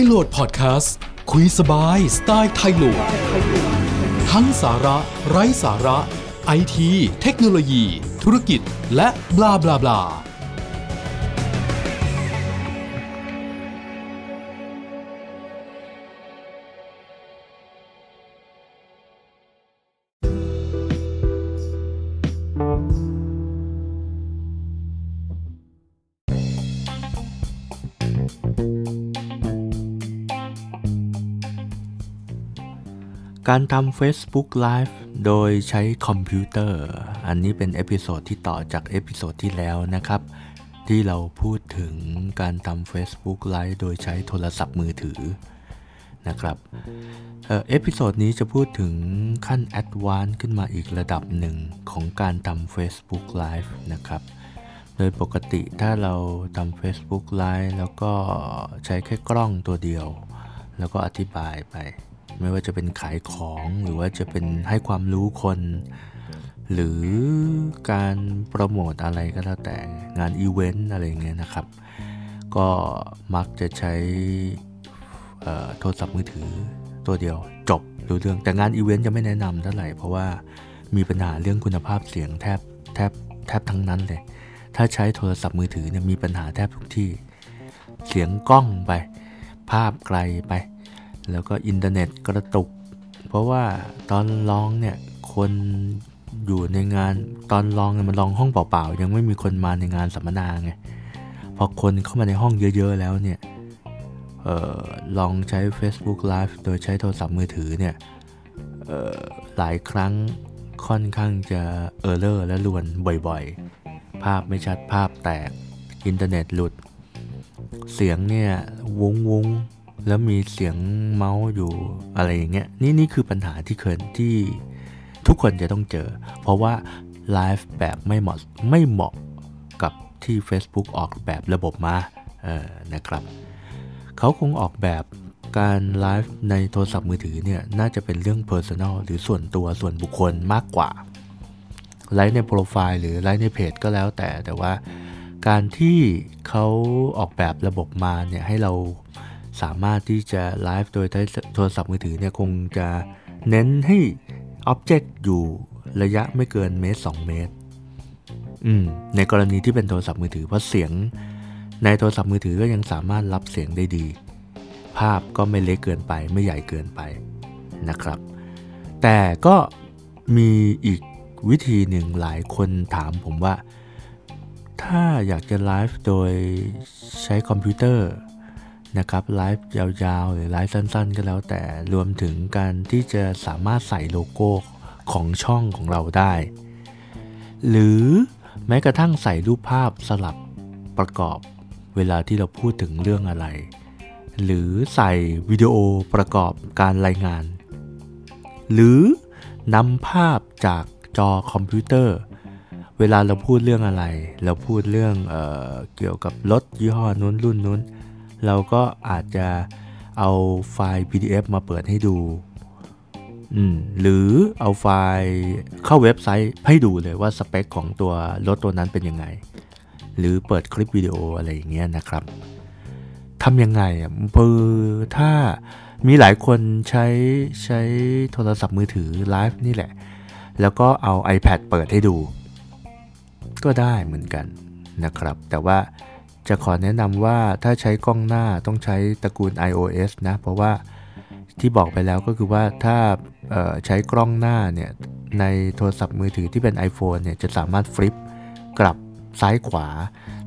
ยโหลดพอดแคสต์คุยสบายสไตล์ไทยโหลด ทั้งสาระ ไร้สาระ ไอที เทคโนโลยี ธุรกิจ และบลาบลาบลา การทำ Facebook Live โดยใช้คอมพิวเตอร์ อันนี้เป็น episode ที่ต่อจาก episode ที่แล้วนะครับ ที่เราพูดถึงการทำ Facebook Live โดยใช้โทรศัพท์มือถือนะครับ episode นี้จะพูดถึงขั้น advance ขึ้นมาอีกระดับหนึ่งของการทำ Facebook Live นะครับ โดยปกติถ้าเราทำ Facebook Live แล้วก็ใช้แค่กล้องตัวเดียว แล้วก็อธิบายไป ไม่ว่าจะเป็นขายของหรือว่าจะเป็นให้ความรู้คน หรือการโปรโมทอะไรก็แล้วแต่งานอีเวนต์อะไรเงี้ยนะครับ ก็มักจะใช้โทรศัพท์มือถือตัวเดียวจบดูเรื่องแต่งานอีเวนต์จะไม่แนะนำเท่าไหร่ เพราะว่ามีปัญหาเรื่องคุณภาพเสียงแทบแทบแทบทั้งนั้นเลย ถ้าใช้โทรศัพท์มือถือเนี่ยมีปัญหาแทบทุกที่ เสียงกล้องไป ภาพไกลไป แล้วก็อินเทอร์เน็ตกระตุก เพราะว่าตอนร้องเนี่ยคนอยู่ในงานตอนร้องเนี่ยมันร้องห้องเปล่าๆ ยังไม่มีคนมาในงานสัมมนาไงพอคนเข้ามาในห้องเยอะๆแล้วเนี่ยออลองใช้ Facebook Live โดยใช้โทรศัพท์มือถือเนี่ยหลายครั้งค่อนข้างจะ error และรวนบ่อยๆ ภาพไม่ชัดภาพแตก อินเทอร์เน็ตหลุด เสียงเนี่ย วุ้งวุ้ง แล้วมีเสียงเมาส์อยู่อะไรอย่างเงี้ยนี่นี่คือปัญหาที่เคยที่ทุกคนจะต้องเจอ เพราะว่าไลฟ์แบบไม่เหมาะไม่เหมาะกับที่ Facebook ออกแบบระบบมาเออนะครับ เขาคงออกแบบการไลฟ์ในโทรศัพท์มือถือเนี่ยน่าจะเป็นเรื่อง Personal หรือส่วนตัวส่วนบุคคลมากกว่าไลฟ์ในโปรไฟล์หรือไลฟ์ในเพจก็แล้วแต่แต่ว่าการที่เขาออกแบบระบบมาเนี่ยให้เรา สามารถที่จะไลฟ์โดยใช้โทรศัพท์มือถือเนี่ยคงจะเน้นให้ object อยู่ระยะไม่เกินเมตร 2 เมตร อืม ในกรณีที่เป็นโทรศัพท์มือถือเพราะเสียง ในโทรศัพท์มือถือก็ยังสามารถรับเสียงได้ดี ภาพก็ไม่เล็กเกินไปไม่ใหญ่เกินไปนะครับ แต่ก็มีอีกวิธีหนึ่งหลายคนถามผมว่า ถ้าอยากจะไลฟ์โดยใช้คอมพิวเตอร์ นะครับไลฟ์ยาวๆ หรือไลฟ์สั้นๆ ก็แล้วแต่รวมถึงการที่จะสามารถใส่โลโก้ของช่องของเราได้ หรือแม้กระทั่งใส่รูปภาพสลับประกอบเวลาที่เราพูดถึงเรื่องอะไร หรือใส่วิดีโอประกอบการรายงาน หรือนำภาพจากจอคอมพิวเตอร์ เวลาเราพูดเรื่องอะไร เราพูดเรื่องเออเกี่ยวกับรถยี่ห้อนู้นรุ่นนู้น เราก็อาจจะเอาไฟล์ PDF มาเปิดให้ดู หรือเอาไฟล์เข้าเว็บไซต์ให้ดูเลยว่าสเปคของตัวรถตัวนั้นเป็นยังไง หรือเปิดคลิปวิดีโออะไรอย่างเงี้ยนะครับทำยังไงอะคือถ้ามีหลายคนใช้ใช้โทรศัพท์มือถือไลฟ์นี่แหละ แล้วก็เอา iPad เปิดให้ดู ก็ได้เหมือนกันนะครับ แต่ว่า จะขอแนะนำว่าถ้าใช้กล้องหน้าต้องใช้ตระกูล iOS นะ เพราะว่าที่บอกไปแล้วก็คือว่าถ้าใช้กล้องหน้าเนี่ยในโทรศัพท์มือถือที่เป็น iPhone เนี่ยจะสามารถฟลิปกลับซ้ายขวา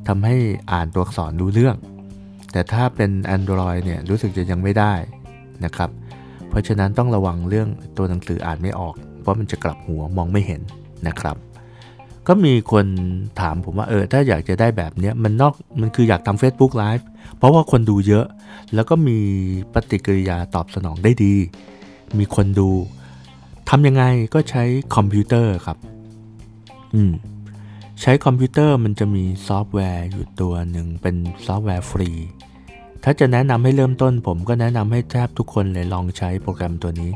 ทำให้อ่านตัวอักษรรู้เรื่อง แต่ถ้าเป็น Android เนี่ยรู้สึกจะยังไม่ได้นะครับ เพราะฉะนั้นต้องระวังเรื่องตัวหนังสืออ่านไม่ออก เพราะมันจะกลับหัวมองไม่เห็นนะครับ ก็มีคนถามผมว่าเออถ้าอยากจะได้แบบนี้มันนอกมันคืออยากทำ Facebook Live เพราะว่าคนดูเยอะ แล้วก็มีปฏิกิริยาตอบสนองได้ดี มีคนดูทำยังไงก็ใช้คอมพิวเตอร์ครับ อืม ใช้คอมพิวเตอร์มันจะมีซอฟต์แวร์อยู่ตัวหนึ่งเป็นซอฟต์แวร์ฟรี ถ้าจะแนะนำให้เริ่มต้น ผมก็แนะนำให้แทบทุกคนเลยลองใช้โปรแกรมตัวนี้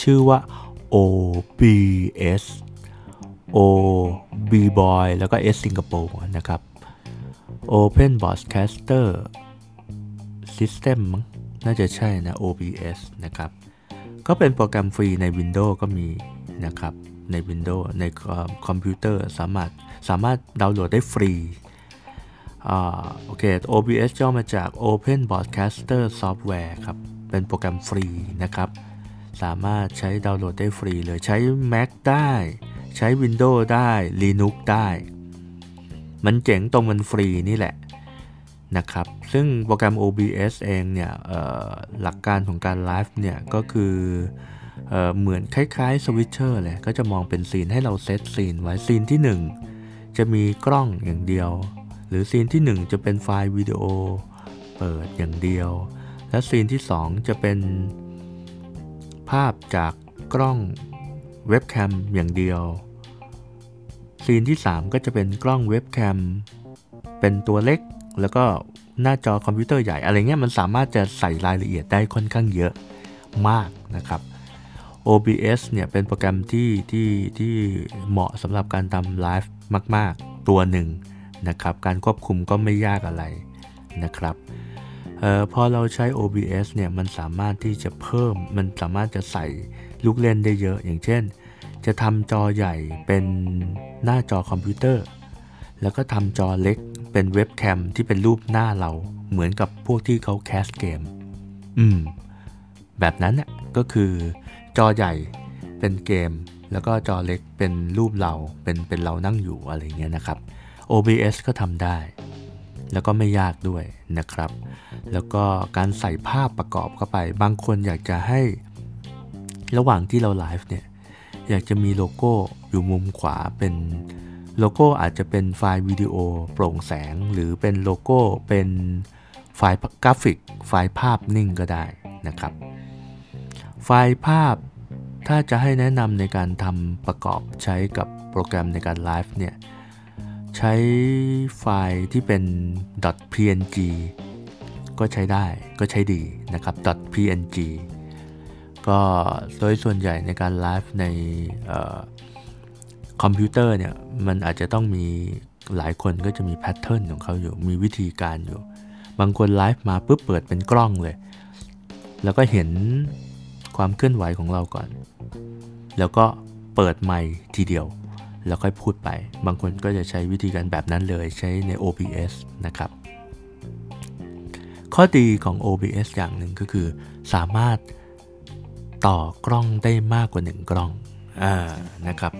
ชื่อว่า OBS O B Boy แล้วก็ S Singapore นะครับ Open Broadcaster System น่าจะใช่นะ OBS นะครับ ก็เป็นโปรแกรมฟรีใน Windows ก็มีนะครับ ใน Windows ในคอมพิวเตอร์สามารถสามารถดาวน์โหลดได้ฟรีโอเค OBS ย่อมาจาก Open Broadcaster Software ครับ เป็นโปรแกรมฟรีนะครับ สามารถใช้ดาวน์โหลดได้ฟรีเลย ใช้ Mac ได้ ใช้ Windows ได้ Linux ได้ มันเจ๋งตรงมันฟรีนี่แหละนะครับ ซึ่งโปรแกรม OBS เองเนี่ยหลักการของการไลฟ์เนี่ยก็คือเอเหมือนคล้ายๆ switcher เลยก็จะมองเป็น scene ให้เรา set scene ไว้ scene ที่ 1 จะมีกล้องอย่างเดียว หรือ scene ที่ 1 จะเป็นไฟล์วิดีโอเปิดอย่างเดียว และ scene ที่ 2 จะเป็นภาพจากกล้อง เว็บแคมอย่างเดียว ซีนที่ 3 ก็จะเป็นกล้องเว็บแคมเป็นตัวเล็กแล้วก็หน้าจอคอมพิวเตอร์ใหญ่ อะไรเงี้ยมันสามารถจะใส่รายละเอียดได้ค่อนข้างเยอะมากนะครับ OBS เนี่ยเป็นโปรแกรมที่ที่ที่เหมาะสำหรับการทำไลฟ์มาก ๆ ตัวหนึ่งนะครับ การควบคุมก็ไม่ยากอะไรนะครับออพอเราใช้ OBS เนี่ยมันสามารถที่จะเพิ่มมันสามารถจะใส่ ลูกเล่นได้เยอะ อย่างเช่น จะทำจอใหญ่เป็นหน้าจอคอมพิวเตอร์ แล้วก็ทำจอเล็กเป็นเว็บแคมที่เป็นรูปหน้าเราเหมือนกับพวกที่เขาแคสเกม อืม แบบนั้นน่ยก็คือจอใหญ่เป็นเกม แล้วก็จอเล็กเป็นรูปเราเป็นเป็นเรานั่งอยู่อะไรเงี้ยนะครับ OBS ก็ทำได้ แล้วก็ไม่ยากด้วยนะครับ แล้วก็การใส่ภาพประกอบเข้าไป บางคนอยากจะให้ ระหว่างที่เราไลฟ์เนี่ยอยากจะมีโลโก้อยู่มุมขวาเป็นโลโก้อาจจะเป็นไฟล์วิดีโอโปร่งแสง หรือเป็นโลโก้เป็นไฟล์กราฟิก ไฟล์ภาพนิ่งก็ได้นะครับ ไฟล์ภาพถ้าจะให้แนะนำในการทำประกอบใช้กับโปรแกรมในการไลฟ์เนี่ยใช้ไฟล์ที่เป็น .png ก็ใช้ได้ก็ใช้ดีนะครับ .png ก็โดยส่วนใหญ่ในการไลฟ์ในคอมพิวเตอร์เนี่ยมันอาจจะต้องมีหลายคนก็จะมี pattern ของเขาอยู่ มีวิธีการอยู่ บางคนไลฟ์มาปุ๊บเปิดเป็นกล้องเลย แล้วก็เห็นความเคลื่อนไหวของเราก่อน แล้วก็เปิดไมค์ทีเดียว แล้วค่อยพูดไป บางคนก็จะใช้วิธีการแบบนั้นเลยใช้ใน OBS นะครับ ข้อดีของ OBS อย่างหนึ่งก็คือสามารถ ต่อกล้องได้มากกว่า 1 กล้องอ่านะครับ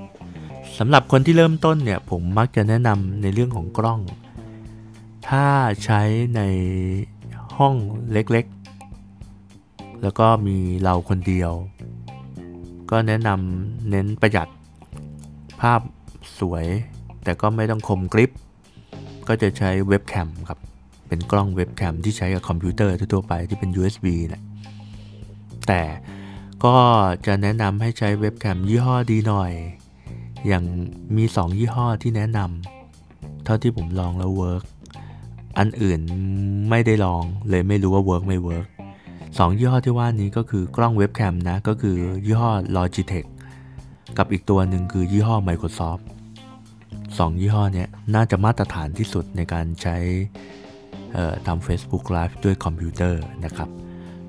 สำหรับคนที่เริ่มต้นเนี่ยผมมักจะแนะนำในเรื่องของกล้อง ถ้าใช้ในห้องเล็กๆ แล้วก็มีเราคนเดียว ก็แนะนำเน้นประหยัดภาพสวย แต่ก็ไม่ต้องคมกริบ ก็จะใช้เว็บแคมครับ เป็นกล้องเว็บแคมที่ใช้กับคอมพิวเตอร์ทั่วไปที่เป็น USB นะแต่ ก็จะแนะนำให้ใช้เว็บแคมยี่ห้อดีหน่อย อย่างมี 2 ยี่ห้อที่แนะนำเท่าที่ผมลองแล้ว workอันอื่นไม่ได้ลองเลยไม่รู้ว่า work ไม่ work สองยี่ห้อที่ว่านี้ก็คือกล้องเว็บแคมนะ ก็คือยี่ห้อ Logitech กับอีกตัวหนึ่งคือยี่ห้อ Microsoft สองยี่ห้อนี้น่าจะมาตรฐานที่สุดในการใช้ทำ Facebook Live ด้วยคอมพิวเตอร์นะครับ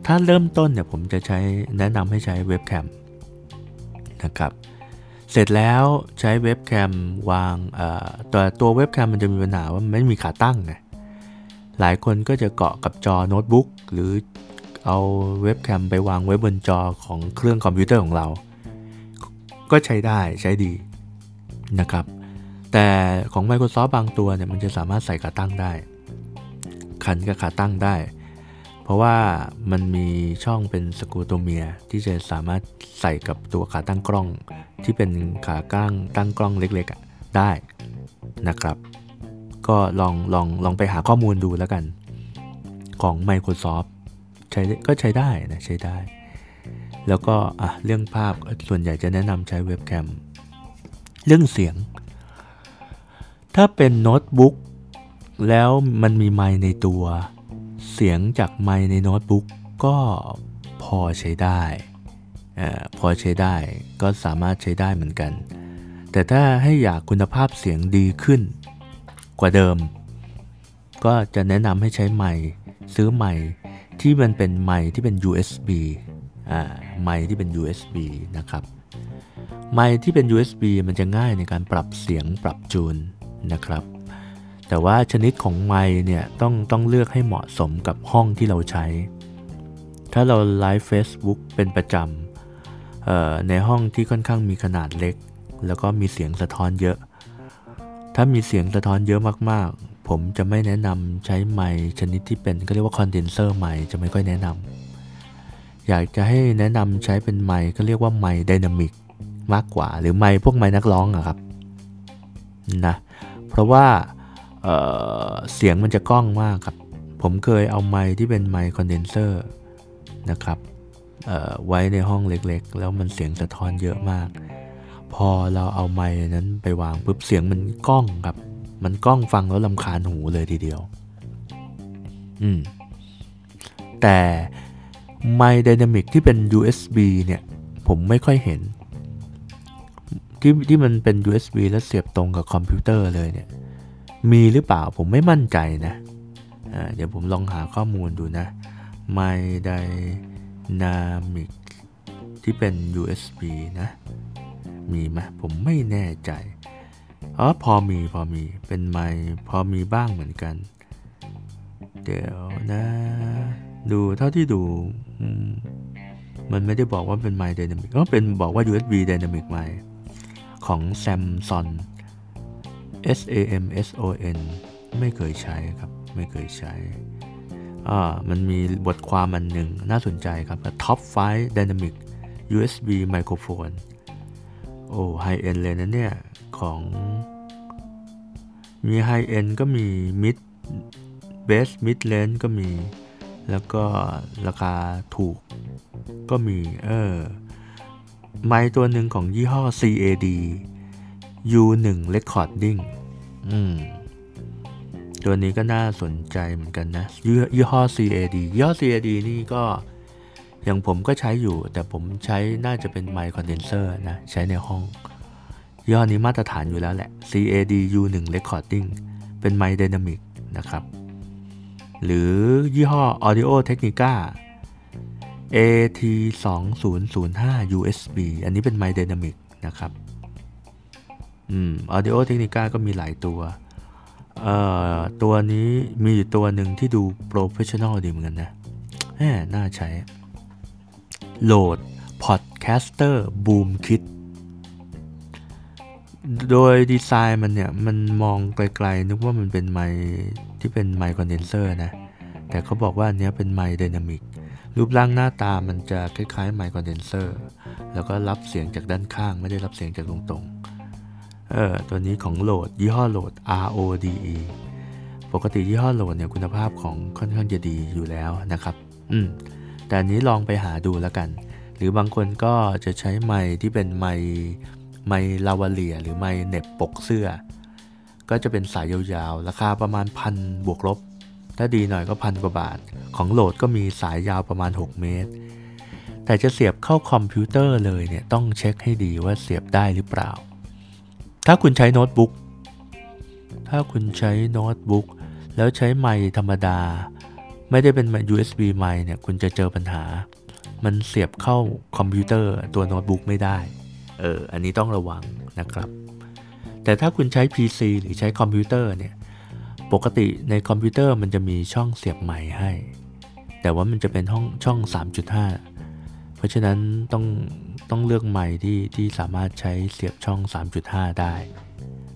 ถ้าเริ่มต้นเนี่ยผมจะใช้แนะนำให้ใช้เว็บแคมนะครับเสร็จแล้วใช้เว็บแคมวางตัวตัวเว็บแคมมันจะมีปัญหาว่ามันไม่มีขาตั้งไงหลายคนก็จะเกาะกับจอโน้ตบุ๊กหรือเอาเว็บแคมไปวางไว้บนจอของเครื่องคอมพิวเตอร์ของเรา ก็ใช้ได้ใช้ดีนะครับ แต่ของ Microsoft บางตัวเนี่ยมันจะสามารถใส่ขาตั้งได้ ขันกับขาตั้งได้ ราะว่ามันมีช่องเป็นสกูโตเมียที่จะสามารถใส่กับตัวขาตั้งกล้อง ที่เป็นขาก้างตั้งกล้องเล็กๆได้นะครับ ก็ลองลองลองไปหาข้อมูลดูแล้วกัน ของ Microsoft ใช้ก็ใช้ได้นะใช้ได้ แล้วก็อะเรื่องภาพส่วนใหญ่จะแนะนำใช้เว็บแคมเรื่องเสียง ถ้าเป็นโน้ตบุ๊กแล้วมันมีไมค์ในตัว สียงจากไมค์ในโน้ตบุ๊กก็พอใช้ได้อพอใช้ได้ก็สามารถใช้ได้เหมือนกัน แต่ถ้าให้อยากคุณภาพเสียงดีขึ้นกว่าเดิม ก็จะแนะนำให้ใช้ไมค์ซื้อไมค์ที่มันเป็นไมค์ที่เป็น USB อ่าไมค์ที่เป็น USB นะครับไมค์ที่เป็น USB มันจะง่ายในการปรับเสียงปรับจูนนะครับ แต่ว่าชนิดของไมค์เนี่ยต้องต้องเลือกให้เหมาะสมกับห้องที่เราใช้ ถ้าเราไลฟ์ Facebook เป็นประจำในห้องที่ค่อนข้างมีขนาดเล็ก แล้วก็มีเสียงสะท้อนเยอะ ถ้ามีเสียงสะท้อนเยอะมากๆ ผมจะไม่แนะนำใช้ไมค์ชนิดที่เป็นก็เรียกว่าคอนเดนเซอร์ไมค์จะไม่ค่อยแนะนำอยากจะให้แนะนำใช้เป็นไมค์ก็เรียกว่าไมค์ไดนามิกมากกว่า หรือไมค์พวกไมค์นักร้องอะครับนะเพราะว่า เเสียงมันจะก้องมากครับ ผมเคยเอาไมค์ที่เป็นไมค์คอนเดนเซอร์นะครับไว้ในห้องเล็กๆ แล้วมันเสียงสะท้อนเยอะมาก พอเราเอาไมค์นั้นไปวางปุ๊บเสียงมันก้องครับ มันก้องฟังแล้วลำคาญหูเลยทีเดียว อืม แต่ไมค์ไดนามิกที่เป็น USB เนี่ย ผมไม่ค่อยเห็น ที่ที่มันเป็น USB แล้วเสียบตรงกับคอมพิวเตอร์เลยเนี่ย มีหรือเปล่าผมไม่มั่นใจนะเดี๋ยวผมลองหาข้อมูลดูนะไมค์ไดนามิกที่เป็น USB นะ มีไหมผมไม่แน่ใจอ๋อพอมีพอมีเป็นไมพอมีบ้างเหมือนกัน เดี๋ยวนะ ดูเท่าที่ดูมันไม่ได้บอกว่าเป็นไมค์ไดนามิกก็เป็นบอกว่า USB Dynamic ไมของ Samsung S A M S O N ไม่เคยใช้ครับ ไม่เคยใช้อ่ามันมีบทความอันหนึ่งน่าสนใจครับ Top 5 Dynamic USB Microphone โอ้ไฮเอ็นเลยนะเนี่ย ของ มี high-end ก็มี mid-range mid-range ก็มี แล้วก็ราคาถูกก็มี เออ ไมค์ตัวหนึ่งของยี่ห้อ CAD U1 Recording อืม ตัวนี้ก็น่าสนใจเหมือนกันนะยี่ห้อ CAD ยี่ห้อ CAD นี่ก็อย่างผมก็ใช้อยู่ แต่ผมใช้น่าจะเป็นไมค์คอนเดนเซอร์นะ ใช้ในห้องยี่ห้อนี้มาตรฐานอยู่แล้วแหละ CAD U1 Recording เป็นไมค์ dynamic นะครับ หรือยี่ห้อ Audio-Technica AT 2 0 0 5 USB อันนี้เป็นไมค์ dynamic นะครับ อืม Audio-Technica ก็มีหลายตัว เอ่อ ตัวนี้มีตัวหนึ่งที่ดู professional ดีเหมือนกันนะแหมน่าใช้ RODE Podcaster Boom Kit โดยดีไซน์มันเนี่ย มันมองไกลๆ นึกว่ามันเป็นไมค์ที่เป็นไมค์คอนเดนเซอร์นะ แต่เขาบอกว่าอันนี้เป็นไมค์ dynamic รูปร่างหน้าตามันจะคล้ายๆไมค์ แล้วก็รับเสียงจากด้านข้างไม่ได้รับเสียงจากตรงๆ เออตัวนี้ของ RODE ยี่ห้อ RODE RODE ปกติยี่ห้อ RODE เนี่ยคุณภาพของค่อนข้างจะดีอยู่แล้วนะครับ อืม แต่อันนี้ลองไปหาดูแล้วกัน หรือบางคนก็จะใช้ไมค์ที่เป็นไมค์ไมค์ lavalier หรือไมค์เหน็บปกเสื้อ ก็จะเป็นสายยาวๆ ราคาประมาณพันบวกลบ ถ้าดีหน่อยก็พันกว่าบาท ของ RODE ก็มีสายยาวประมาณ 6 เมตร แต่จะเสียบเข้าคอมพิวเตอร์เลยเนี่ยต้องเช็คให้ดีว่าเสียบได้หรือเปล่า ถ้าคุณใช้โน้ตบุ๊กถ้าคุณใช้โน้ตบุ๊กแล้วใช้ไมค์ธรรมดา ไม่ได้เป็น USB ไมค์เนี่ยคุณจะเจอปัญหา มันเสียบเข้าคอมพิวเตอร์ตัวโน้ตบุ๊กไม่ได้เอออันนี้ต้องระวังนะครับ แต่ถ้าคุณใช้ PC หรือใช้คอมพิวเตอร์เนี่ยปกติในคอมพิวเตอร์มันจะมีช่องเสียบไมค์ให้ แต่ว่ามันจะเป็นห้องช่อง 3.5 เพราะฉะนั้นต้องต้องเลือกไมค์ที่ที่สามารถใช้เสียบช่อง 3.5 ได้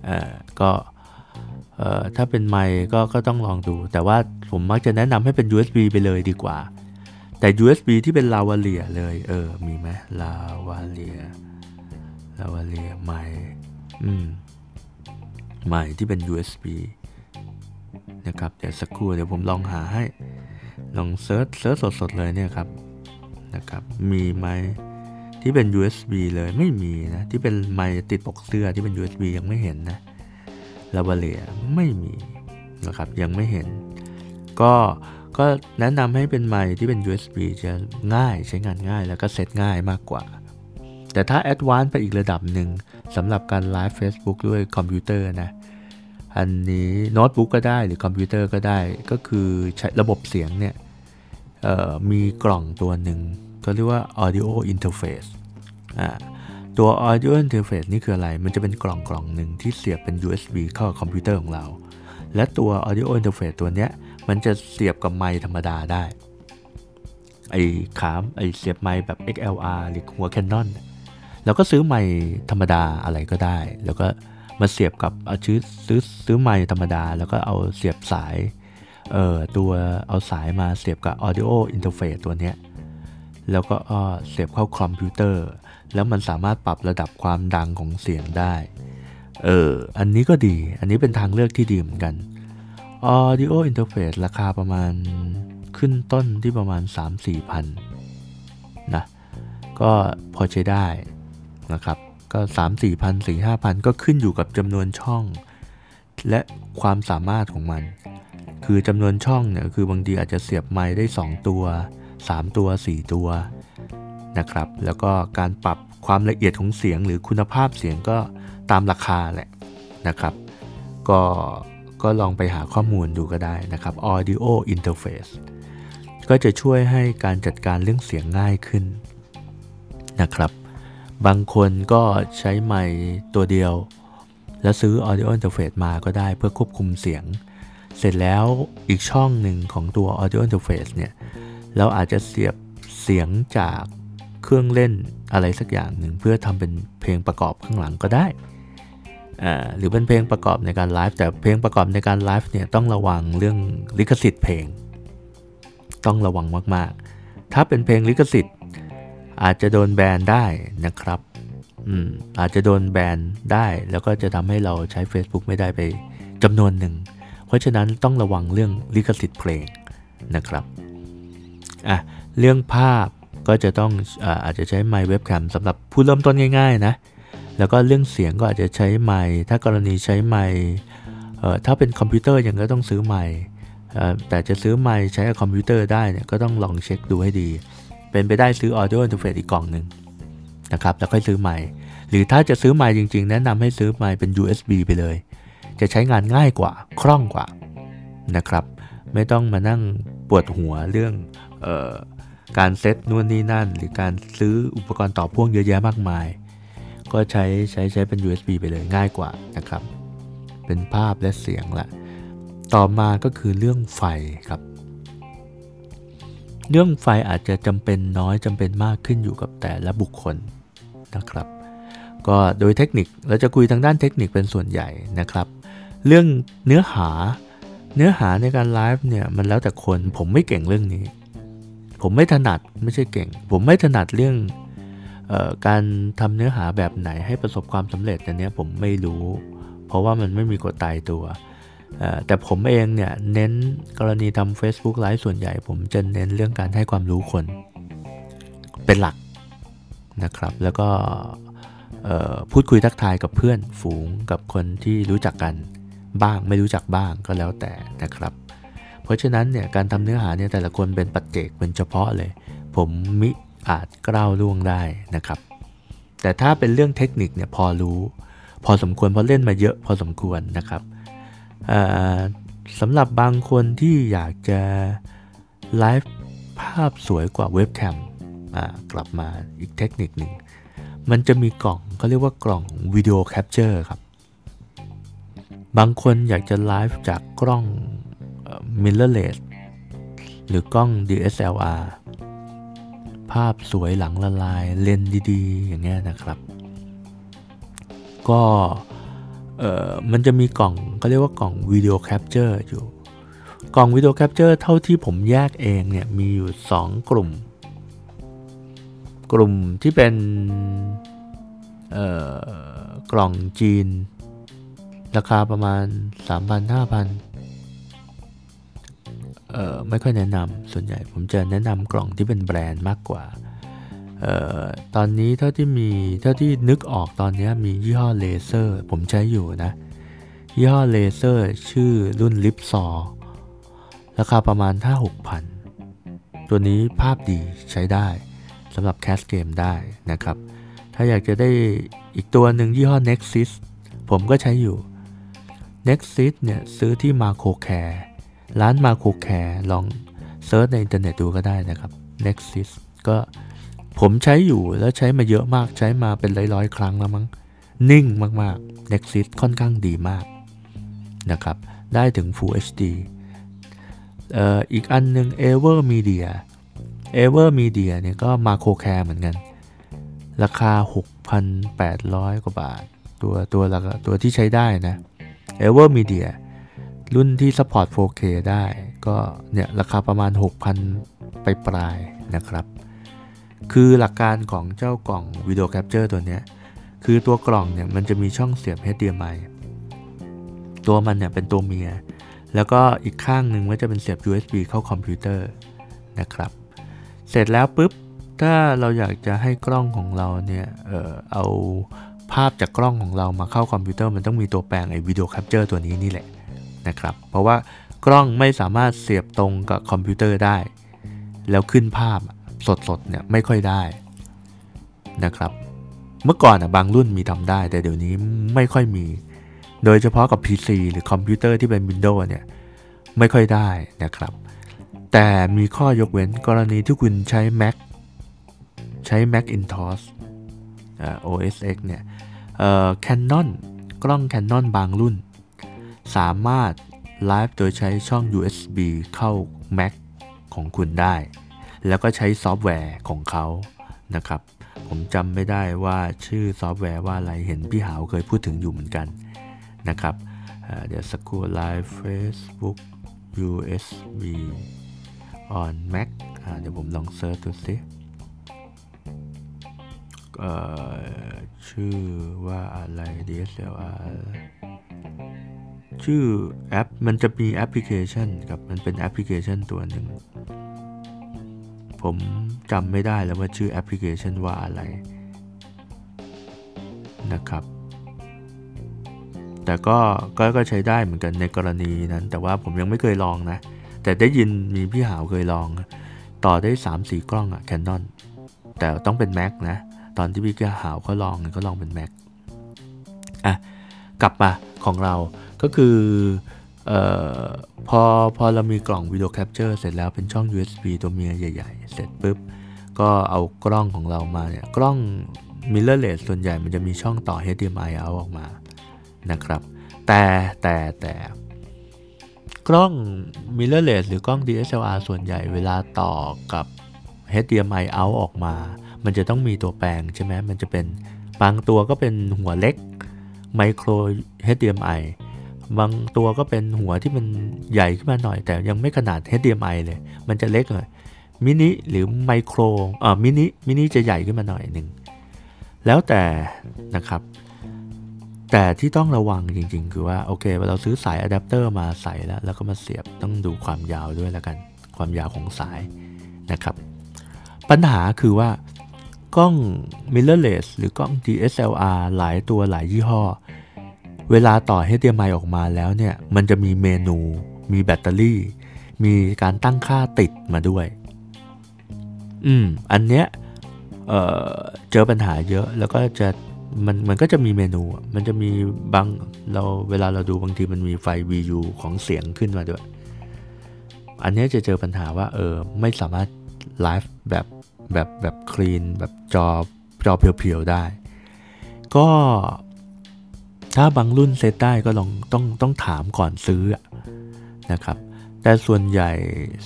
เอ่อก็เอ่อถ้าเป็นไมค์ก็ก็ต้องลองดู แต่ว่าผมมักจะแนะนำให้เป็น USB ไปเลยดีกว่า แต่ USB ที่เป็นลาวาเลียเลยเออมีไหมลาวาเลียลาวาเลียไมค์อืมไมค์ที่เป็น USB นะครับเดี๋ยวสักครู่เดี๋ยวผมลองหาให้ลอง search search สดๆเลยเนี่ยครับ นะครับ มีไหมที่เป็น USB เลยไม่มีนะ ที่เป็นไมค์ติดปกเสื้อที่เป็น USB ยังไม่เห็นนะ lavalier ไม่มีนะครับยังไม่เห็น ก็ก็แนะนำให้เป็นไมค์ที่เป็น USB จะง่ายใช้งานง่ายแล้วก็เซตง่ายมากกว่า แต่ถ้า advance ไปอีกระดับหนึ่งสำหรับการ live Facebook ด้วยคอมพิวเตอร์นะอันนี้โน้ตบุ๊กก็ได้หรือคอมพิวเตอร์ก็ได้ ก็คือใช้ระบบเสียงเนี่ยมีกล่องตัวหนึ่ง ก็เรียกว่า audio interface อ่าตัว audio interface นี่คืออะไร มันจะเป็นกล่องกล่องหนึ่งที่เสียบเป็น USB เข้าคอมพิวเตอร์ของเรา และตัว audio interface ตัวเนี้ย มันจะเสียบกับไมค์ธรรมดาได้ ไอ้ขาม ไอ้เสียบไมค์แบบ XLR หรือหัว Canon แล้วก็ซื้อไมค์ธรรมดาอะไรก็ได้ แล้วก็มาเสียบกับเอาชื้อซื้อซื้อไมค์ธรรมดา แล้วก็เอาเสียบสาย เอ่อ ตัวเอาสายมาเสียบกับ audio interface ตัวเนี้ย แล้วก็เสียบเข้าคอมพิวเตอร์ แล้วมันสามารถปรับระดับความดังของเสียงได้ เออ อันนี้ก็ดี อันนี้เป็นทางเลือกที่ดีเหมือนกัน audio interface ราคาประมาณขึ้นต้นที่ประมาณ 3-4พันนะ ก็พอใช้ได้นะครับ ก็ 3 4พัน4 5พันก็ขึ้นอยู่กับจำนวนช่อง และความสามารถของมัน คือจำนวนช่องเนี่ยคือบางทีอาจจะเสียบไม้ได้ 2 ตัว 3 ตัว 4 ตัวนะครับ แล้วก็การปรับความละเอียดของเสียงหรือคุณภาพเสียงก็ตามราคาแหละนะครับ ก็ก็ลองไปหาข้อมูลดูก็ได้นะครับ audio interface ก็จะช่วยให้การจัดการเรื่องเสียงง่ายขึ้นนะครับ บางคนก็ใช้ไมค์ตัวเดียว แล้วซื้อ audio interface มาก็ได้เพื่อควบคุมเสียง เสร็จแล้วอีกช่องหนึ่งของตัว audio interface เนี่ย เราอาจจะเสียบเสียงจากเครื่องเล่นอะไรสักอย่างหนึ่งเพื่อทำเป็นเพลงประกอบข้างหลังก็ได้ หรือเป็นเพลงประกอบในการไลฟ์แต่เพลงประกอบในการไลฟ์เนี่ยต้องระวังเรื่องลิขสิทธิ์เพลง ต้องระวังมากๆ ถ้าเป็นเพลงลิขสิทธิ์ อาจจะโดนแบนได้นะครับอืมอาจจะโดนแบนได้แล้วก็จะทำให้เราใช้ Facebook ไม่ได้ไปจำนวนหนึ่ง เพราะฉะนั้นต้องระวังเรื่องลิขสิทธิ์เพลงนะครับ อะเรื่องภาพก็จะต้องอาจจะใช้ไมค์เว็บแคมสำหรับผู้เริ่มต้นง่าย ๆ นะ แล้วก็เรื่องเสียงก็อาจจะใช้ไมค์ถ้ากรณีใช้ไมค์ถ้าเป็นคอมพิวเตอร์ยังก็ต้องซื้อไมค์แต่จะซื้อไมค์ใช้กับคอมพิวเตอร์ได้เนี่ยก็ต้องลองเช็คดูให้ดี เป็นไปได้ซื้อ audio interface อีกกล่องหนึ่งนะครับ แล้วค่อยซื้อไมค์หรือถ้าจะซื้อไมค์จริง ๆ แนะนำให้ซื้อไมค์เป็น USB ไปเลย จะใช้งานง่ายกว่าคล่องกว่านะครับ ไม่ต้องมานั่งปวดหัวเรื่อง การเซตนู่นนี่นั่น หรือการซื้ออุปกรณ์ต่อพ่วงเยอะแยะมากมาย ก็ใช้ใช้ใช้เป็น USB ไปเลยง่ายกว่านะครับ เป็นภาพและเสียงละต่อมาก็คือเรื่องไฟครับ เรื่องไฟอาจจะจำเป็นน้อยจำเป็นมากขึ้นอยู่กับแต่ละบุคคลนะครับ ก็โดยเทคนิคเราจะคุยทางด้านเทคนิคเป็นส่วนใหญ่นะครับ เรื่องเนื้อหาเนื้อหาในการไลฟ์เนี่ยมันแล้วแต่คนผมไม่เก่งเรื่องนี้ ผมไม่ถนัดไม่ใช่เก่ง ผมไม่ถนัดเรื่องการทำเนื้อหาแบบไหนให้ประสบความสำเร็จอันนี้ผมไม่รู้ เพราะว่ามันไม่มีกฎตายตัว แต่ผมเองเนี่ยเน้นกรณีทำ Facebook ไลฟ์ส่วนใหญ่ ผมจะเน้นเรื่องการให้ความรู้คน เป็นหลักนะครับ แล้วก็พูดคุยทักทายกับเพื่อนฝูงกับคนที่รู้จักกันบ้างไม่รู้จักบ้างก็แล้วแต่นะครับ เพราะฉะนั้นเนี่ยการทำเนื้อหาเนี่ยแต่ละคนเป็นปัจเจกเป็นเฉพาะเลย ผมมิอาจกล้าวล่วงได้นะครับ แต่ถ้าเป็นเรื่องเทคนิคเนี่ยพอรู้ พอสมควรเพราะเล่นมาเยอะพอสมควรนะครับสำหรับบางคนที่อยากจะไลฟ์ภาพสวยกว่าเว็บแคมกลับมาอีกเทคนิคหนึ่ง มันจะมีกล่องเขาเรียกว่ากล่องวิดีโอแคปเจอร์ครับ บางคนอยากจะไลฟ์จากกล้อง mirrorless หรือกล้อง DSLR ภาพสวยหลังละลายเลนส์ดีๆ อย่างเงี้ยนะครับ ก็เออมันจะมีกล่องก็เรียกว่ากล่อง video capture อยู่ กล่อง video capture เท่าที่ผมแยกเองเนี่ยมีอยู่ 2 กลุ่ม กลุ่มที่เป็นกล่องจีน ราคาประมาณ 3,000-5,000 เอ่อไม่ค่อยแนะนำส่วนใหญ่ผมจะแนะนำกล่องที่เป็นแบรนด์มากกว่าเอ่อตอนนี้เท่าที่มีเท่าที่นึกออกตอนนี้มียี่ห้อเลเซอร์ผมใช้อยู่นะยี่ห้อเลเซอร์ชื่อรุ่นลิปซอราคาประมาณ 5-6 พัน ตัวนี้ภาพดีใช้ได้สำหรับแคสเกมได้นะครับ ถ้าอยากจะได้อีกตัวหนึ่งยี่ห้อ Nexus ผมก็ใช้อยู่ Nexus เนี่ยซื้อที่ Marco Care ร้านมาโคแคร์ลอง search ในอินเทอร์เน็ตดูก็ได้นะครับ Nexus ก็ผมใช้อยู่แล้วใช้มาเยอะมากใช้มาเป็นร้อยๆ ครั้งแล้วมั้ง นิ่งมากๆ Nexus ค่อนข้างดีมากนะครับ ได้ถึง Full HD เอ่ออีกอันหนึ่ง AVerMedia AVerMedia เนี่ยก็มาโคแคร์เหมือนกัน ราคา 6,800 กว่าบาท ตัวตัวตัวที่ใช้ได้นะ AVerMedia รุ่นที่ support 4K ได้ ก็เนี่ยราคาประมาณ 6,000 ไปปลายนะครับ คือหลักการของเจ้ากล่อง video capture ตัวเนี้ย คือตัวกล่องเนี่ยมันจะมีช่องเสียบ HDMI ตัวมันเนี่ยเป็นตัวเมีย แล้วก็อีกข้างหนึ่งมันจะเป็นเสียบ USB เข้าคอมพิวเตอร์นะครับ เสร็จแล้วปุ๊บ ถ้าเราอยากจะให้กล้องของเราเนี่ยเออเอาภาพจากกล้องของเรามาเข้าคอมพิวเตอร์มันต้องมีตัวแปลงไอ้ video capture ตัวนี้นี่แหละ นะครับ เพราะว่ากล้องไม่สามารถเสียบตรงกับคอมพิวเตอร์ได้ แล้วขึ้นภาพสดๆเนี่ยไม่ค่อยได้นะครับ เมื่อก่อนอะบางรุ่นมีทำได้ แต่เดี๋ยวนี้ไม่ค่อยมี โดยเฉพาะกับ PC หรือคอมพิวเตอร์ที่เป็น Windows เนี่ยไม่ค่อยได้นะครับ แต่มีข้อยกเว้นกรณีที่คุณใช้ Mac ใช้ Macintosh อ่า OS X เนี่ยเอ่อ Canon กล้อง Canon บางรุ่น สามารถไลฟ์โดยใช้ช่อง USB เข้า Mac ของคุณได้ แล้วก็ใช้ซอฟต์แวร์ของเขานะครับ ผมจำไม่ได้ว่าชื่อซอฟต์แวร์ว่าอะไรเห็นพี่หาวเคยพูดถึงอยู่เหมือนกันนะครับเดี๋ยวสักครู่ Live Facebook USB on Mac เดี๋ยวผมลอง search ดูสิชื่อว่าอะไร DSLR ชื่อแอปมันจะมีแอปพลิเคชันครับมันเป็นแอปพลิเคชันตัวหนึ่ง ผมจำไม่ได้แล้วว่าชื่อแอปพลิเคชันว่าอะไรนะครับ แต่ก็ก็ก็ใช้ได้เหมือนกันในกรณีนั้น แต่ว่าผมยังไม่เคยลองนะ แต่ได้ยินมีพี่หาวเคยลอง ต่อได้ 3-4 กล้องอะ Canon แต่ต้องเป็น Mac นะ ตอนที่พี่หาวเขาลองเขาลองเป็น Mac อะกลับมาของเรา ก็คือออพอพอเรามีกล่อง video capture เสร็จแล้วเป็นช่อง USB ตัวเมียใหญ่ ๆ เสร็จปุ๊บ ก็เอากล้องของเรามาเนี่ยกล้อง mirrorless ส่วนใหญ่มันจะมีช่องต่อ HDMI out ออกมานะครับ แต่แต่แต่กล้อง mirrorless หรือกล้อง DSLR ส่วนใหญ่เวลาต่อกับ HDMI out ออกมา มันจะต้องมีตัวแปลงใช่ไหมมันจะเป็นบางตัวก็เป็นหัวเล็ก micro HDMI บางตัวก็เป็นหัวที่มันใหญ่ขึ้นมาหน่อย แต่ยังไม่ขนาด HDMI เลย มันจะเล็กหน่อยมินิหรือไมโครอ่ามินิมินิจะใหญ่ขึ้นมาหน่อยหนึ่งแล้วแต่นะครับ แต่ที่ต้องระวังจริง ๆ คือว่า โอเคเราซื้อสายอะแดปเตอร์มาใส่แล้ว แล้วก็มาเสียบต้องดูความยาวด้วยแล้วกัน ความยาวของสายนะครับ ปัญหาคือว่ากล้อง mirrorless หรือกล้อง DSLR หลายตัวหลายยี่ห้อ เวลาต่อให้ HDMI ออกมาแล้วเนี่ย มันจะมีเมนู มีแบตเตอรี่ มีการตั้งค่าติดมาด้วย อืม อันเนี้ยเเจอปัญหาเยอะ แล้วก็จะมันมันก็จะมีเมนู มันจะมีบางเราเวลาเราดูบางทีมันมีไฟ VU ของเสียงขึ้นมาด้วย อันเนี้ยจะเจอปัญหาว่า เออ ไม่สามารถไลฟ์แบบแบบแบบคลีนแบบจอจอเพียวๆได้ ก็ ถ้าบางรุ่นเซตได้ก็ลองต้องต้องถามก่อนซื้อนะครับ แต่ส่วนใหญ่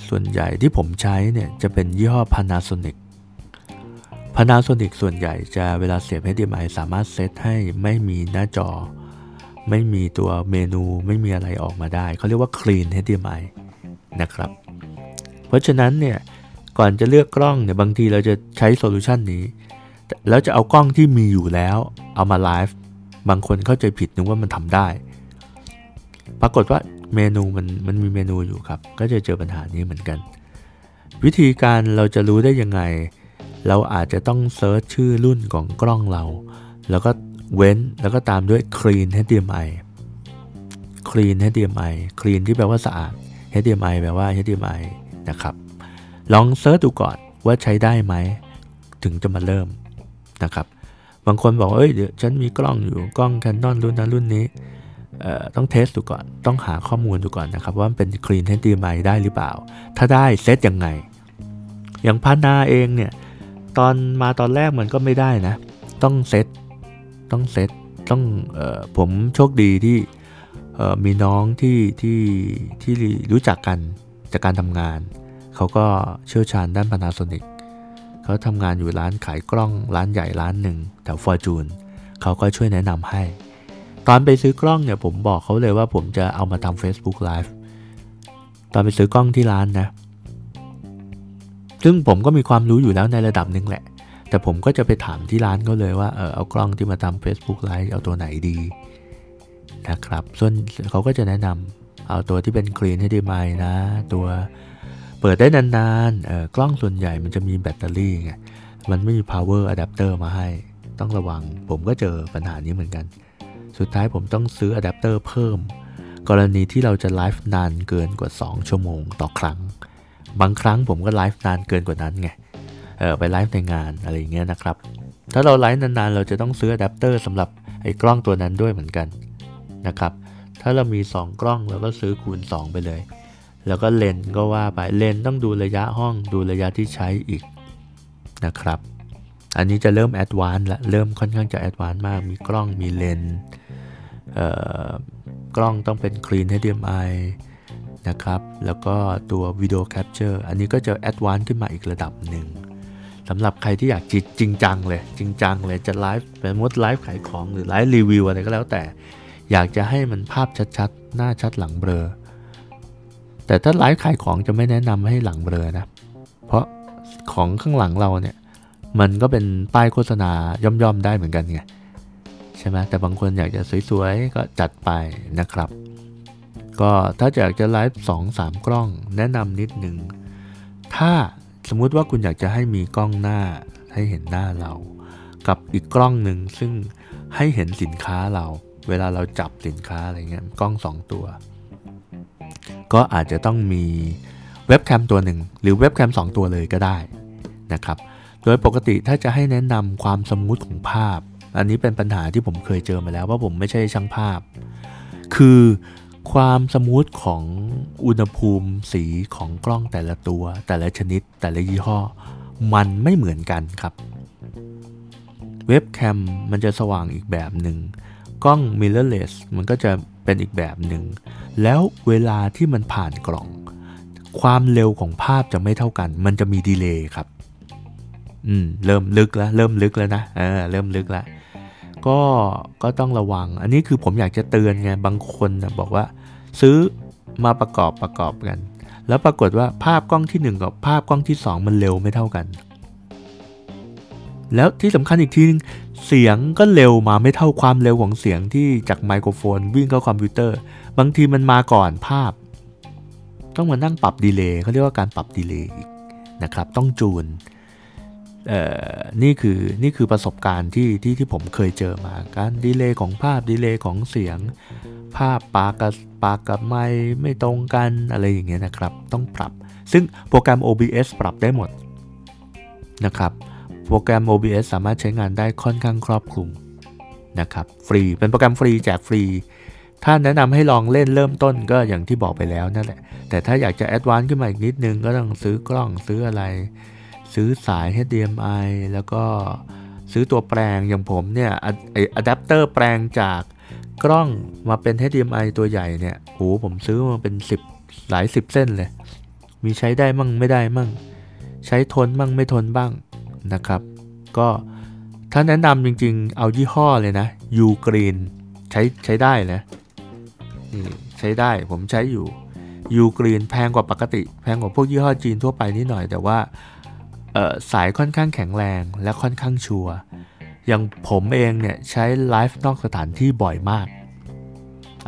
ส่วนใหญ่ที่ผมใช้เนี่ยจะเป็นยี่ห้อ Panasonic Panasonic ส่วนใหญ่จะเวลาเสียบ HDMI สามารถเซตให้ไม่มีหน้าจอ ไม่มีตัวเมนูไม่มีอะไรออกมาได้ เขาเรียกว่า Clean HDMI นะครับ เพราะฉะนั้นเนี่ยก่อนจะเลือกกล้องเนี่ยบางทีเราจะใช้ solution นี้ แล้วจะเอากล้องที่มีอยู่แล้วเอามาไลฟ์ บางคนเข้าใจผิดนึกว่ามันทำได้ ปรากฏว่าเมนูมันมันมีเมนูอยู่ครับ ก็จะเจอปัญหานี้เหมือนกัน วิธีการเราจะรู้ได้ยังไง เราอาจจะต้อง search ชื่อรุ่นของกล้องเรา แล้วก็เว้นแล้วก็ตามด้วย clean HDMI clean HDMI clean ที่แปลว่าสะอาด HDMI แปลว่า HDMI นะครับ ลองเซิร์ชดูก่อนว่าใช้ได้ไหม ถึงจะมาเริ่มนะครับ บางคนบอกเอ้ยเดี๋ยวฉันมีกล้องอยู่กล้อง Canon รุ่นนั้นรุ่นนี้ต้องเทสดูก่อน ต้องหาข้อมูลดูก่อนนะครับ ว่ามันเป็น Clean HDMI ได้หรือเปล่า ถ้าได้เซตยังไง อย่างพานาเองเนี่ย ตอนมาตอนแรกมันก็ไม่ได้นะ ต้องเซตต้องเซตต้องออผมโชคดีที่มีน้องที่ที่ที่รู้จักกันจากการทำงาน เขาก็เชี่ยวชาญด้าน Panasonic เขาทำงานอยู่ร้านขายกล้องร้านใหญ่ร้านหนึ่งแถวฟอร์จูนเขาก็ช่วยแนะนำให้ ตอนไปซื้อกล้องเนี่ยผมบอกเขาเลยว่าผมจะเอามาทำ Facebook Live ตอนไปซื้อกล้องที่ร้านนะ ซึ่งผมก็มีความรู้อยู่แล้วในระดับหนึ่งแหละ แต่ผมก็จะไปถามที่ร้านเขาเลยว่าเออเอากล้องที่มาทำ Facebook Live เอาตัวไหนดีนะครับ ส่วนเขาก็จะแนะนำเอาตัวที่เป็น Clean HDMI นะ ตัว เปิดได้นานๆกล้องส่วนใหญ่มันจะมีแบตเตอรี่ไง มันไม่มี power adapter มาให้ ต้องระวัง ผมก็เจอปัญหานี้เหมือนกัน สุดท้ายผมต้องซื้ออะแดปเตอร์เพิ่ม กรณีที่เราจะไลฟ์นานเกินกว่า 2 ชั่วโมงต่อครั้ง บางครั้งผมก็ไลฟ์นานเกินกว่านั้นไง เออไปไลฟ์ในงานอะไรอย่างเงี้ยนะครับ ถ้าเราไลฟ์นานๆ เราจะต้องซื้ออะแดปเตอร์สำหรับไอ้กล้องตัวนั้นด้วยเหมือนกันนะครับ ถ้าเรามี 2 กล้องเราก็ซื้อคูณ 2 ไปเลย แล้วก็เลนส์ก็ว่าไปเลนส์ต้องดูระยะห้องดูระยะที่ใช้อีกนะครับ อันนี้จะเริ่ม advance ละเริ่มค่อนข้างจะ advance มาก มีกล้องมีเลนส์กล้องต้องเป็น Clean HDMI นะครับ แล้วก็ตัว video capture อันนี้ก็จะ advance ขึ้นมาอีกระดับหนึ่งสำหรับใครที่อยากจิตจริงจังเลย จริงจังเลยจะไลฟ์เป็นโหมดไลฟ์ขายของหรือไลฟ์รีวิวอะไรก็แล้วแต่ อยากจะให้มันภาพชัดๆ หน้าชัดหลังเบลอ แต่ถ้าไลฟ์ขายของจะไม่แนะนำให้หลังเบลอนะ เพราะของข้างหลังเราเนี่ย มันก็เป็นป้ายโฆษณาย่อมๆได้เหมือนกันไงใช่ไหมแต่บางคนอยากจะสวยๆ ก็จัดไปนะครับ ก็ถ้าอยากจะไลฟ์สองสามกล้องแนะนำนิดหนึ่ง ถ้าสมมุติว่าคุณอยากจะให้มีกล้องหน้าให้เห็นหน้าเรา กับอีกกล้องหนึ่งซึ่งให้เห็นสินค้าเรา เวลาเราจับสินค้าอะไรเงี้ยกล้อง2ตัว ก็อาจจะต้องมีเว็บแคมตัวหนึ่งหรือเว็บแคม2ตัวเลยก็ได้นะครับ โดยปกติถ้าจะให้แนะนำความ smooth ของภาพ อันนี้เป็นปัญหาที่ผมเคยเจอมาแล้วว่าผมไม่ใช่ช่างภาพ คือความ smooth ของอุณหภูมิสีของกล้องแต่ละตัว แต่ละชนิด แต่ละยี่ห้อ มันไม่เหมือนกันครับ เว็บแคมมันจะสว่างอีกแบบหนึ่ง กล้อง mirrorless มันก็จะเป็นอีกแบบหนึ่ง แล้วเวลาที่มันผ่านกล่อง ความเร็วของภาพจะไม่เท่ากัน มันจะมีดีเลย์ครับ อืม เริ่มลึกแล้ว เริ่มลึกแล้วนะเออเริ่มลึกแล้ว ก็ ก็ต้องระวัง อันนี้คือผมอยากจะเตือนไง บางคนนะบอกว่า ซื้อมาประกอบประกอบกัน แล้วปรากฏว่าภาพกล้องที่ 1 กับภาพกล้องที่ 2 มันเร็วไม่เท่ากัน แล้วที่สำคัญอีกทีนึงเสียงก็เร็วมาไม่เท่าความเร็วของเสียงที่จากไมโครโฟนวิ่งเข้าคอมพิวเตอร์ บางทีมันมาก่อนภาพ ต้องมานั่งปรับ delay เขาเรียกว่าการปรับ delay นะครับ ต้องจูนนี่คือนี่คือประสบการณ์ที่ที่ที่ผมเคยเจอมาการ delay ของภาพ delay ของเสียง ภาพปากกับปากกับไมค์ไม่ตรงกันอะไรอย่างเงี้ยนะครับ ต้องปรับ ซึ่งโปรแกรม OBS ปรับได้หมดนะครับ โปรแกรม OBS สามารถใช้งานได้ค่อนข้างครอบคลุมนะครับฟรีเป็นโปรแกรมฟรีแจกฟรี ถ้าแนะนำให้ลองเล่นเริ่มต้นก็อย่างที่บอกไปแล้วนั่นแหละ แต่ถ้าอยากจะ advance ขึ้นมาอีกนิดนึงก็ต้องซื้อกล้องซื้ออะไร ซื้อสาย HDMI แล้วก็ซื้อตัวแปลงอย่างผมเนี่ยไออะแดปเตอร์แปลงจากกล้องมาเป็น HDMI ตัวใหญ่เนี่ยโหผมซื้อมาเป็น 10 หลาย 10 เส้นเลย มีใช้ได้มั่งไม่ได้มั่ง ใช้ทนมั่งไม่ทนบ้าง นะครับ ก็ถ้าแนะนำจริงๆ เอายี่ห้อเลยนะยูกรีนใช้ใช้ได้นะนี่ใช้ได้ผมใช้อยู่ยูกรีนแพงกว่าปกติ แพงกว่าพวกยี่ห้อจีนทั่วไปนิดหน่อย แต่ว่าสายค่อนข้างแข็งแรงและค่อนข้างชัวร์อย่างผมเองเนี่ยใช้ไลฟ์นอกสถานที่บ่อยมาก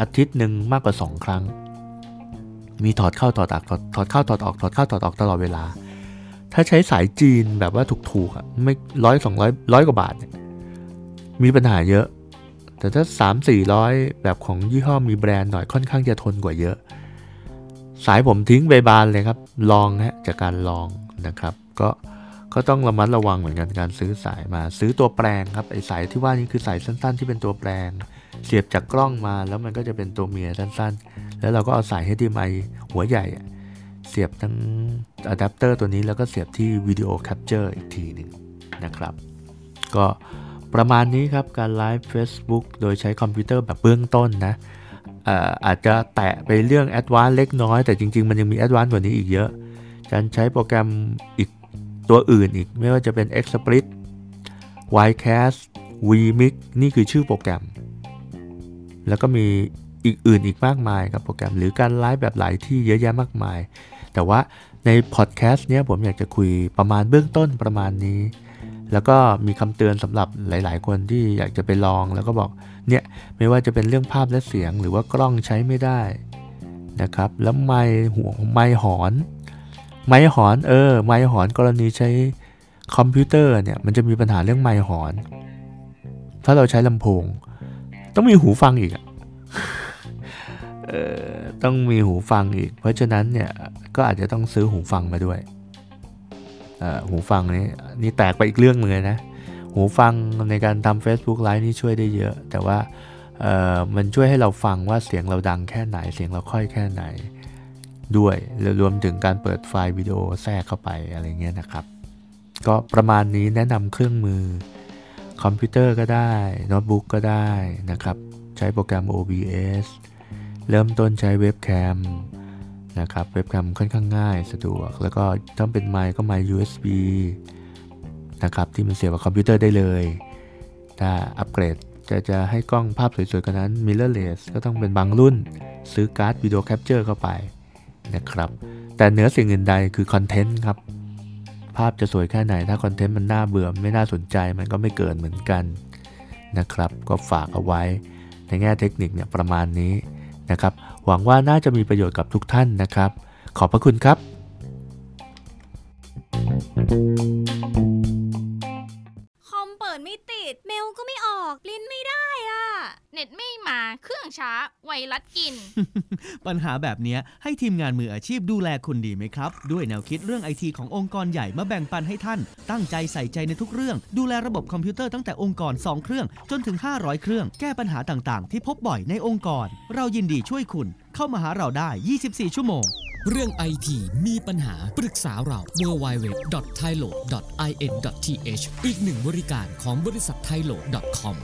อาทิตย์หนึ่งมากกว่า 2 ครั้ง มีถอดเข้าถอดออกถอดเข้าถอดออกถอดเข้าถอดออกตลอดเวลา ถ้าใช้สายจีนแบบว่าถูกๆอะไม่ร้อยสองร้อยร้อยกว่าบาทเนี่ยมีปัญหาเยอะ แต่ถ้าสามสี่ร้อยแบบของยี่ห้อมีแบรนด์หน่อยค่อนข้างจะทนกว่าเยอะ สายผมทิ้งใบบานเลยครับ ลองฮะจากการลองนะครับ ก็ก็ต้องระมัดระวังเหมือนกันการซื้อสายมาซื้อตัวแปลงครับไอสายที่ว่านี้คือสายสั้น ๆ ที่เป็นตัวแปลง เสียบจากกล้องมาแล้วมันก็จะเป็นตัวเมียสั้นๆ แล้วเราก็เอาสาย HDMI หัวใหญ่ เสียบทั้งอะแดปเตอร์ตัวนี้แล้วก็เสียบที่ video capture อีกทีหนึ่งนะครับ ก็ประมาณนี้ครับการไลฟ์ Facebook โดยใช้คอมพิวเตอร์แบบเบื้องต้นนะอาจจะแตะไปเรื่อง advance เล็กน้อย แต่จริง ๆ มันยังมี advance กว่านี้อีกเยอะการใช้โปรแกรมอีกตัวอื่นอีกไม่ว่าจะเป็น XSplit Wirecast vMix นี่คือชื่อโปรแกรม แล้วก็มีอีกอื่นอีกมากมายครับโปรแกรม หรือการไลฟ์แบบหลายที่เยอะแยะมากมาย แต่ว่าในพอดแคสต์เนี้ยผมอยากจะคุยประมาณเบื้องต้นประมาณนี้ แล้วก็มีคำเตือนสำหรับหลาย ๆ คนที่อยากจะไปลอง แล้วก็บอกเนี่ยไม่ว่าจะเป็นเรื่องภาพและเสียงหรือว่ากล้องใช้ไม่ได้นะครับ แล้วไมค์หัวไมค์หอน ไมค์หอนเออไมค์หอนกรณีใช้คอมพิวเตอร์เนี่ยมันจะมีปัญหาเรื่องไมค์หอน ถ้าเราใช้ลำโพง ต้องมีหูฟังอีกอะ ต้องมีหูฟังอีก เพราะฉะนั้นเนี่ยก็อาจจะต้องซื้อหูฟังมาด้วยออหูฟังนี้นี่แตกไปอีกเรื่องหนึงเลยนะ หูฟังในการทำ Facebook Live นี่ช่วยได้เยอะ แต่ว่าออมันช่วยให้เราฟังว่าเสียงเราดังแค่ไหนเสียงเราค่อยแค่ไหนด้วยแล้วรวมถึงการเปิดไฟล์วิดีโอแทรกเข้าไปอะไรเงี้ยนะครับ ก็ประมาณนี้แนะนำเครื่องมือ คอมพิวเตอร์ก็ได้โน้ตบุ๊กก็ได้นะครับ ใช้โปรแกรม OBS เริ่มต้นใช้เว็บแคมนะครับ เว็บแคมค่อนข้างง่ายสะดวก แล้วก็ถ้าเป็นไมค์ก็ไมค์ USB นะครับ ที่มันเสียบกับคอมพิวเตอร์ได้เลย ถ้าอัปเกรดจะจะให้กล้องภาพสวยๆกันนั้น mirrorless ก็ต้องเป็นบางรุ่น ซื้อการ์ด video capture เข้าไปนะครับ แต่เหนือสิ่งอื่นใดคือคอนเทนต์ครับ ภาพจะสวยแค่ไหน ถ้าคอนเทนต์มันน่าเบื่อไม่น่าสนใจมันก็ไม่เกิดเหมือนกันนะครับ ก็ฝากเอาไว้ในแง่เทคนิคเนี่ยประมาณนี้ นะครับ หวังว่าน่าจะมีประโยชน์กับทุกท่านนะครับ ขอบพระคุณครับ คอมเปิดไม่ติด เมลก็ไม่ออก ลิ้น เน็ตไม่มาเครื่องช้า ไวรัสกิน ปัญหาแบบเนี้ยให้ทีมงานมืออาชีพดูแลคุณดีไหมครับ ด้วยแนวคิดเรื่องไอทีขององค์กรใหญ่มาแบ่งปันให้ท่าน ตั้งใจใส่ใจในทุกเรื่อง ดูแลระบบคอมพิวเตอร์ตั้งแต่องค์กร 2 เครื่อง จนถึง 500 เครื่อง แก้ปัญหาต่างๆ ที่พบบ่อยในองค์กร เรายินดีช่วยคุณ เข้ามาหาเราได้ 24 ชั่วโมง เรื่องไอทีมีปัญหาปรึกษาเรา w w w t h a i l o i n t h อีกหนึ่งบริการของบริษัท t h a i l o c o m